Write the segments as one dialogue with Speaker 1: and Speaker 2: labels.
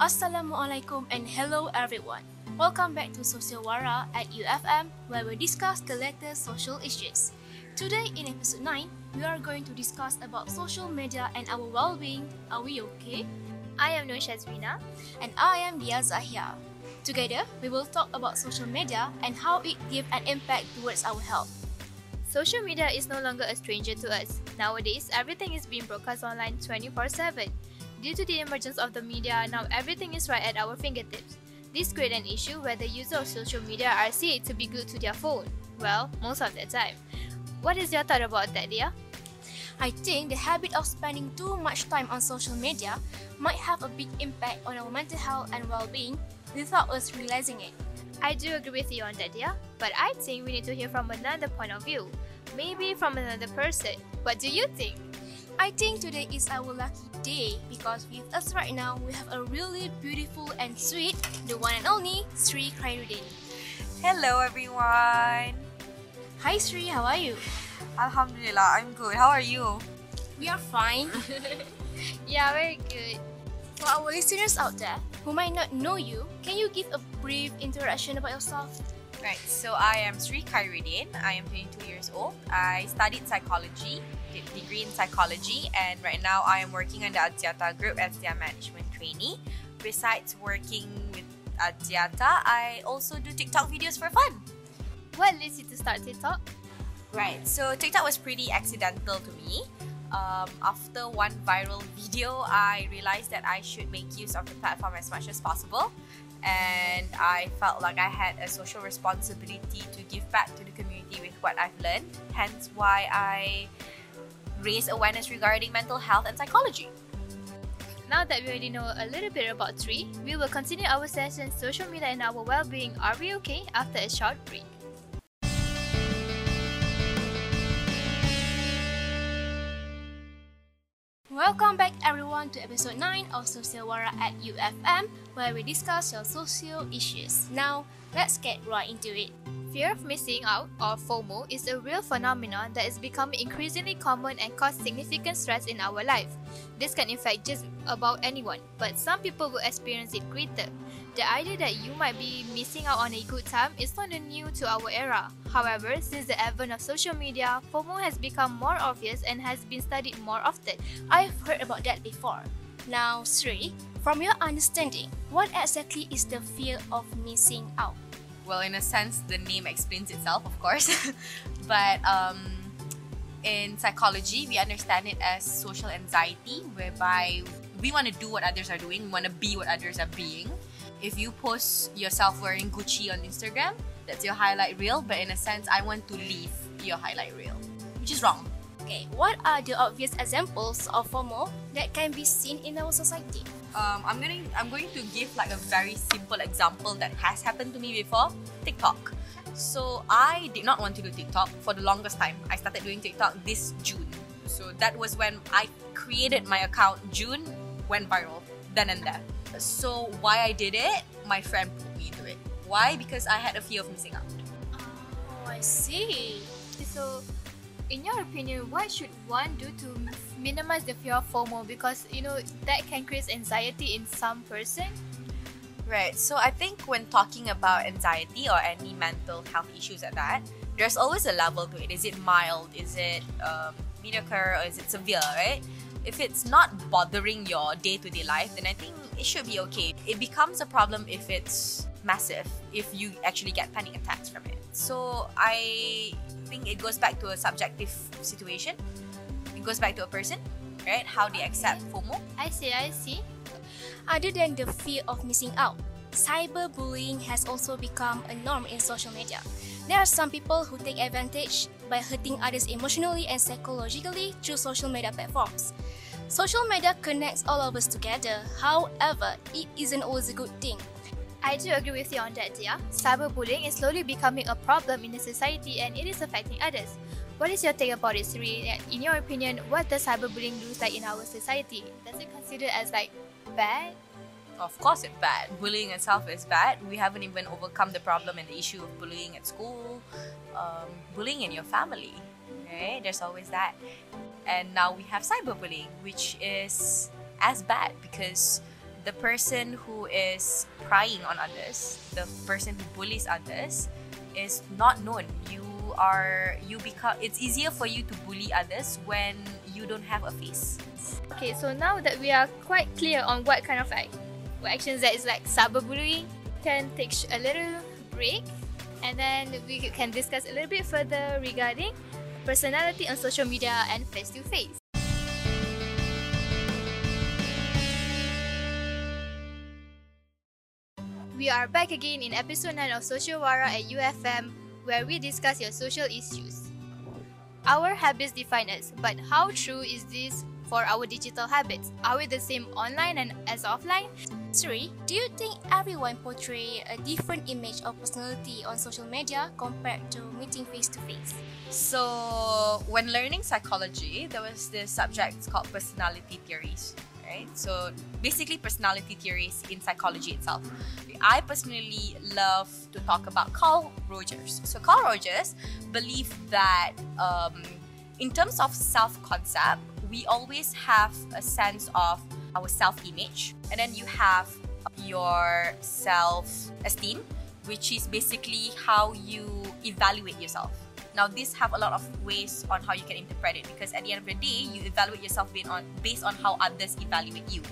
Speaker 1: Assalamualaikum and hello everyone. Welcome back to Social Wara at UFM where we discuss the latest social issues. Today in episode 9, we are going to discuss about social media and our well-being. Are we okay?
Speaker 2: I am Nur Shazrina.
Speaker 1: And I am Dia Zahia. Together, we will talk about social media and how it gives an impact towards our health.
Speaker 2: Social media is no longer a stranger to us. Nowadays, everything is being broadcast online 24 7. Due to the emergence of the media, now everything is right at our fingertips. This creates an issue where the users of social media are said to be glued to their phone. Well, most of the time. What is your thought about that, Dia?
Speaker 1: I think the habit of spending too much time on social media might have a big impact on our mental health and well-being without us realizing it.
Speaker 2: I do agree with you on that, Dia, but I think we need to hear from another point of view. Maybe from another person. What do you think?
Speaker 1: I think today is our lucky day because with us right now we have a really beautiful and sweet, the one and only Sri Khairuddin.
Speaker 3: Hello everyone.
Speaker 1: Hi Sri, how are you?
Speaker 3: Alhamdulillah, I'm good. How are you?
Speaker 1: We are fine.
Speaker 2: Yeah, very good.
Speaker 1: For our listeners out there who might not know you, can you give a brief introduction about yourself?
Speaker 3: Right, so I am Sri Khairuddin. I am 22 years old. I studied psychology, did degree in psychology, and right now I am working in the Adyata Group as their management trainee. Besides working with Adyata, I also do TikTok videos for fun.
Speaker 2: What leads you to start TikTok?
Speaker 3: Right, so TikTok was pretty accidental to me. Um, after one viral video, I realized that I should make use of the platform as much as possible. And I felt like I had a social responsibility to give back to the community with what I've learned. Hence, why I raise awareness regarding mental health and psychology.
Speaker 2: Now that we already know a little bit about Sri, we will continue our session social media and our well-being. Are we okay? After a short break.
Speaker 1: Welcome back everyone to episode 9 of Social Wara at UFM where we discuss your social issues. Now, let's get right into it.
Speaker 2: Fear of missing out, or FOMO, is a real phenomenon that is becoming increasingly common and cause significant stress in our life. This can affect just about anyone, but some people will experience it greater. The idea that you might be missing out on a good time is not new to our era. However, since the advent of social media, FOMO has become more obvious and has been studied more often.
Speaker 1: I've heard about that before. Now, Sri, from your understanding, what exactly is the fear of missing out?
Speaker 3: Well, in a sense, the name explains itself, of course. but um, in psychology, we understand it as social anxiety, whereby we want to do what others are doing, we want to be what others are being. If you post yourself wearing Gucci on Instagram, that's your highlight reel. But in a sense, I want to leave your highlight reel, which is wrong.
Speaker 1: Okay, what are the obvious examples of FOMO that can be seen in our society?
Speaker 3: Um, I'm going I'm going to give like a very simple example that has happened to me before. TikTok. So I did not want to do TikTok for the longest time. I started doing TikTok this June. So that was when I created my account. June went viral then and there. So why I did it? My friend put me into it. Why? Because I had a fear of missing out.
Speaker 1: Oh, I see.
Speaker 2: So, in your opinion, what should one do to minimize the fear of FOMO? Because you know that can create anxiety in some person.
Speaker 3: Right. So I think when talking about anxiety or any mental health issues at that, there's always a level to it. Is it mild? Is it um? Or is it severe? Right. If it's not bothering your day to day life, then I think it should be okay. It becomes a problem if it's massive, if you actually get panic attacks from it. So I think it goes back to a subjective situation. It goes back to a person, right? How they accept FOMO.
Speaker 2: I see. I see.
Speaker 1: Other than the fear of missing out, cyberbullying has also become a norm in social media. There are some people who take advantage by hurting others emotionally and psychologically through social media platforms. Social media connects all of us together, however, it isn't always a good thing.
Speaker 2: I do agree with you on that, Dia. Cyberbullying is slowly becoming a problem in the society and it is affecting others. What is your take about it, Sri? In your opinion, what does cyberbullying look like in our society? Does it consider as like bad?
Speaker 3: Of course, it's bad. Bullying itself is bad. We haven't even overcome the problem and the issue of bullying at school, um, bullying in your family. Right? There's always that. And now we have cyberbullying, which is as bad because the person who is prying on others, the person who bullies others, is not known. You are you become it's easier for you to bully others when you don't have a face.
Speaker 2: Okay, so now that we are quite clear on what kind of like what actions that is like cyberbullying, can take a little break and then we can discuss a little bit further regarding personality on social media and face to face. We are back again in episode 9 of Social Wara at UFM where we discuss your social issues. Our habits define us, but how true is this for our digital habits? Are we the same online and as offline?
Speaker 1: Sri, do you think everyone portray a different image of personality on social media compared to meeting face to face?
Speaker 3: So, when learning psychology, there was this subject called personality theories, right? So, basically, personality theories in psychology itself. I personally love to talk about Carl Rogers. So, Carl Rogers believed that um, in terms of self concept, we always have a sense of our self image, and then you have your self esteem, which is basically how you evaluate yourself. Now, these have a lot of ways on how you can interpret it because at the end of the day, you evaluate yourself based on based on how others evaluate you.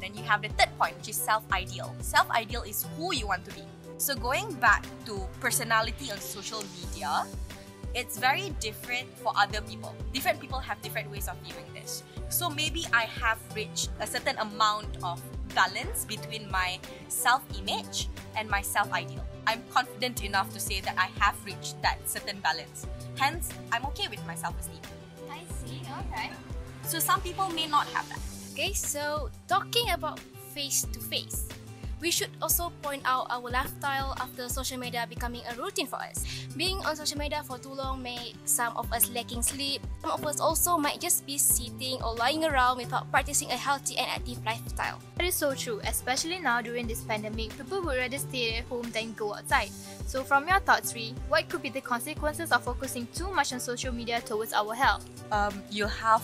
Speaker 3: Then you have the third point, which is self ideal. Self ideal is who you want to be. So going back to personality on social media, it's very different for other people. Different people have different ways of viewing this. So maybe I have reached a certain amount of balance between my self image and my self ideal. I'm confident enough to say that I have reached that certain balance. Hence, I'm okay with my self esteem.
Speaker 2: I see, okay.
Speaker 3: So some people may not have that.
Speaker 1: Okay, so talking about face to face, we should also point out our lifestyle after social media becoming a routine for us. Being on social media for too long may some of us lacking sleep. Some of us also might just be sitting or lying around without practicing a healthy and active lifestyle.
Speaker 2: That is so true, especially now during this pandemic, people would rather stay at home than go outside. So, from your thoughts, Ree, what could be the consequences of focusing too much on social media towards our health?
Speaker 3: Um, you have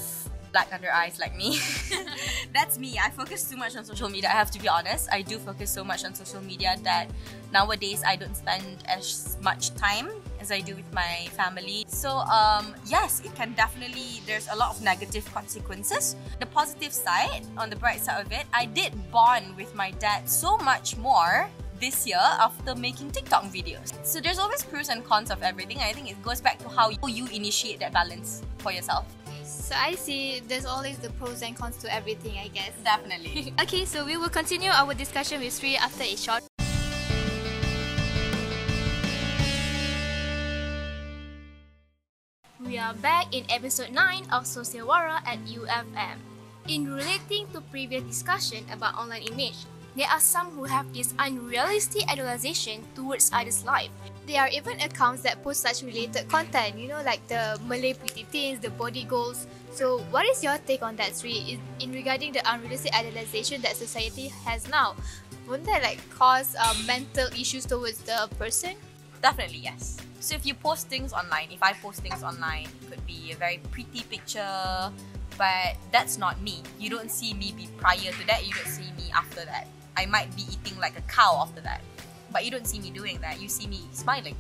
Speaker 3: black under eyes like me. That's me. I focus too much on social media. I have to be honest. I do focus so much on social media that nowadays I don't spend as much time as I do with my family. So um, yes, it can definitely. There's a lot of negative consequences. The positive side, on the bright side of it, I did bond with my dad so much more this year after making TikTok videos. So there's always pros and cons of everything. I think it goes back to how you initiate that balance for yourself.
Speaker 2: So, I see there's always the pros and cons to everything, I guess.
Speaker 3: Definitely.
Speaker 2: Okay, so we will continue our discussion with Sri after a short
Speaker 1: We are back in episode 9 of Sociawara at UFM. In relating to previous discussion about online image, there are some who have this unrealistic idealization towards others' life.
Speaker 2: There are even accounts that post such related content, you know, like the Malay pretty things, the body goals. So, what is your take on that, Sri, in- in regarding the unrealistic idealization that society has now? Wouldn't that like cause um, mental issues towards the person?
Speaker 3: Definitely, yes. So if you post things online, if I post things online, it could be a very pretty picture, but that's not me. You don't see me be prior to that, you don't see me after that. I might be eating like a cow after that, but you don't see me doing that. You see me smiling,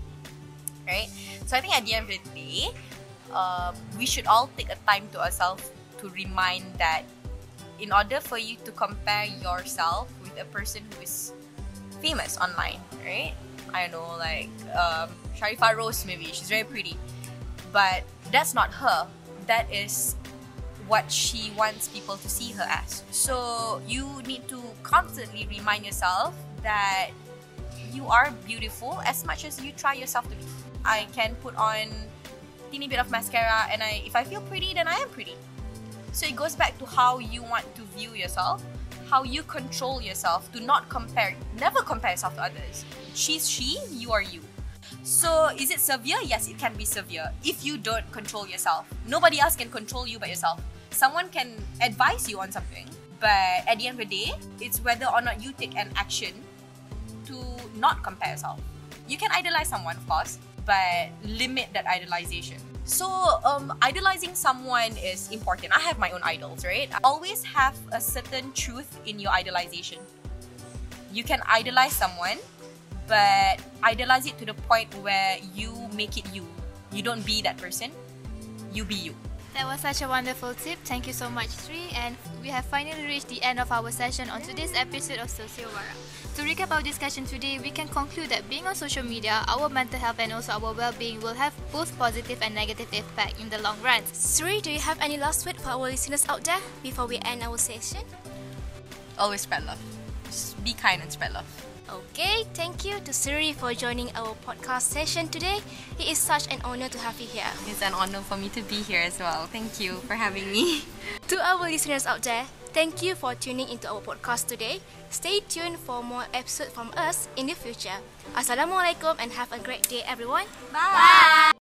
Speaker 3: right? So I think at the end of the day, um, we should all take a time to ourselves to remind that in order for you to compare yourself with a person who is famous online, right? I don't know, like um, Sharifah Rose, maybe she's very pretty, but that's not her. That is what she wants people to see her as. So you need to constantly remind yourself that you are beautiful as much as you try yourself to be. I can put on teeny bit of mascara and I if I feel pretty then I am pretty. So it goes back to how you want to view yourself, how you control yourself to not compare, never compare yourself to others. She's she, you are you. So is it severe? Yes, it can be severe if you don't control yourself. Nobody else can control you but yourself. Someone can advise you on something, but at the end of the day, it's whether or not you take an action to not compare yourself. You can idolize someone, of course, but limit that idolization. So, um, idolizing someone is important. I have my own idols, right? Always have a certain truth in your idolization. You can idolize someone, but idolize it to the point where you make it you. You don't be that person, you be you.
Speaker 2: That was such a wonderful tip. Thank you so much, Sri. And we have finally reached the end of our session on today's episode of Sociowara. To recap our discussion today, we can conclude that being on social media, our mental health and also our well-being will have both positive and negative impact in the long run.
Speaker 1: Sri, do you have any last word for our listeners out there before we end our session?
Speaker 3: Always spread love. Just be kind and spread love.
Speaker 1: Okay, thank you to Sri for joining our podcast session today. It is such an honor to have you here.
Speaker 3: It's an honor for me to be here as well. Thank you for having me.
Speaker 1: To our listeners out there, thank you for tuning into our podcast today. Stay tuned for more episodes from us in the future. Assalamualaikum and have a great day, everyone.
Speaker 3: Bye.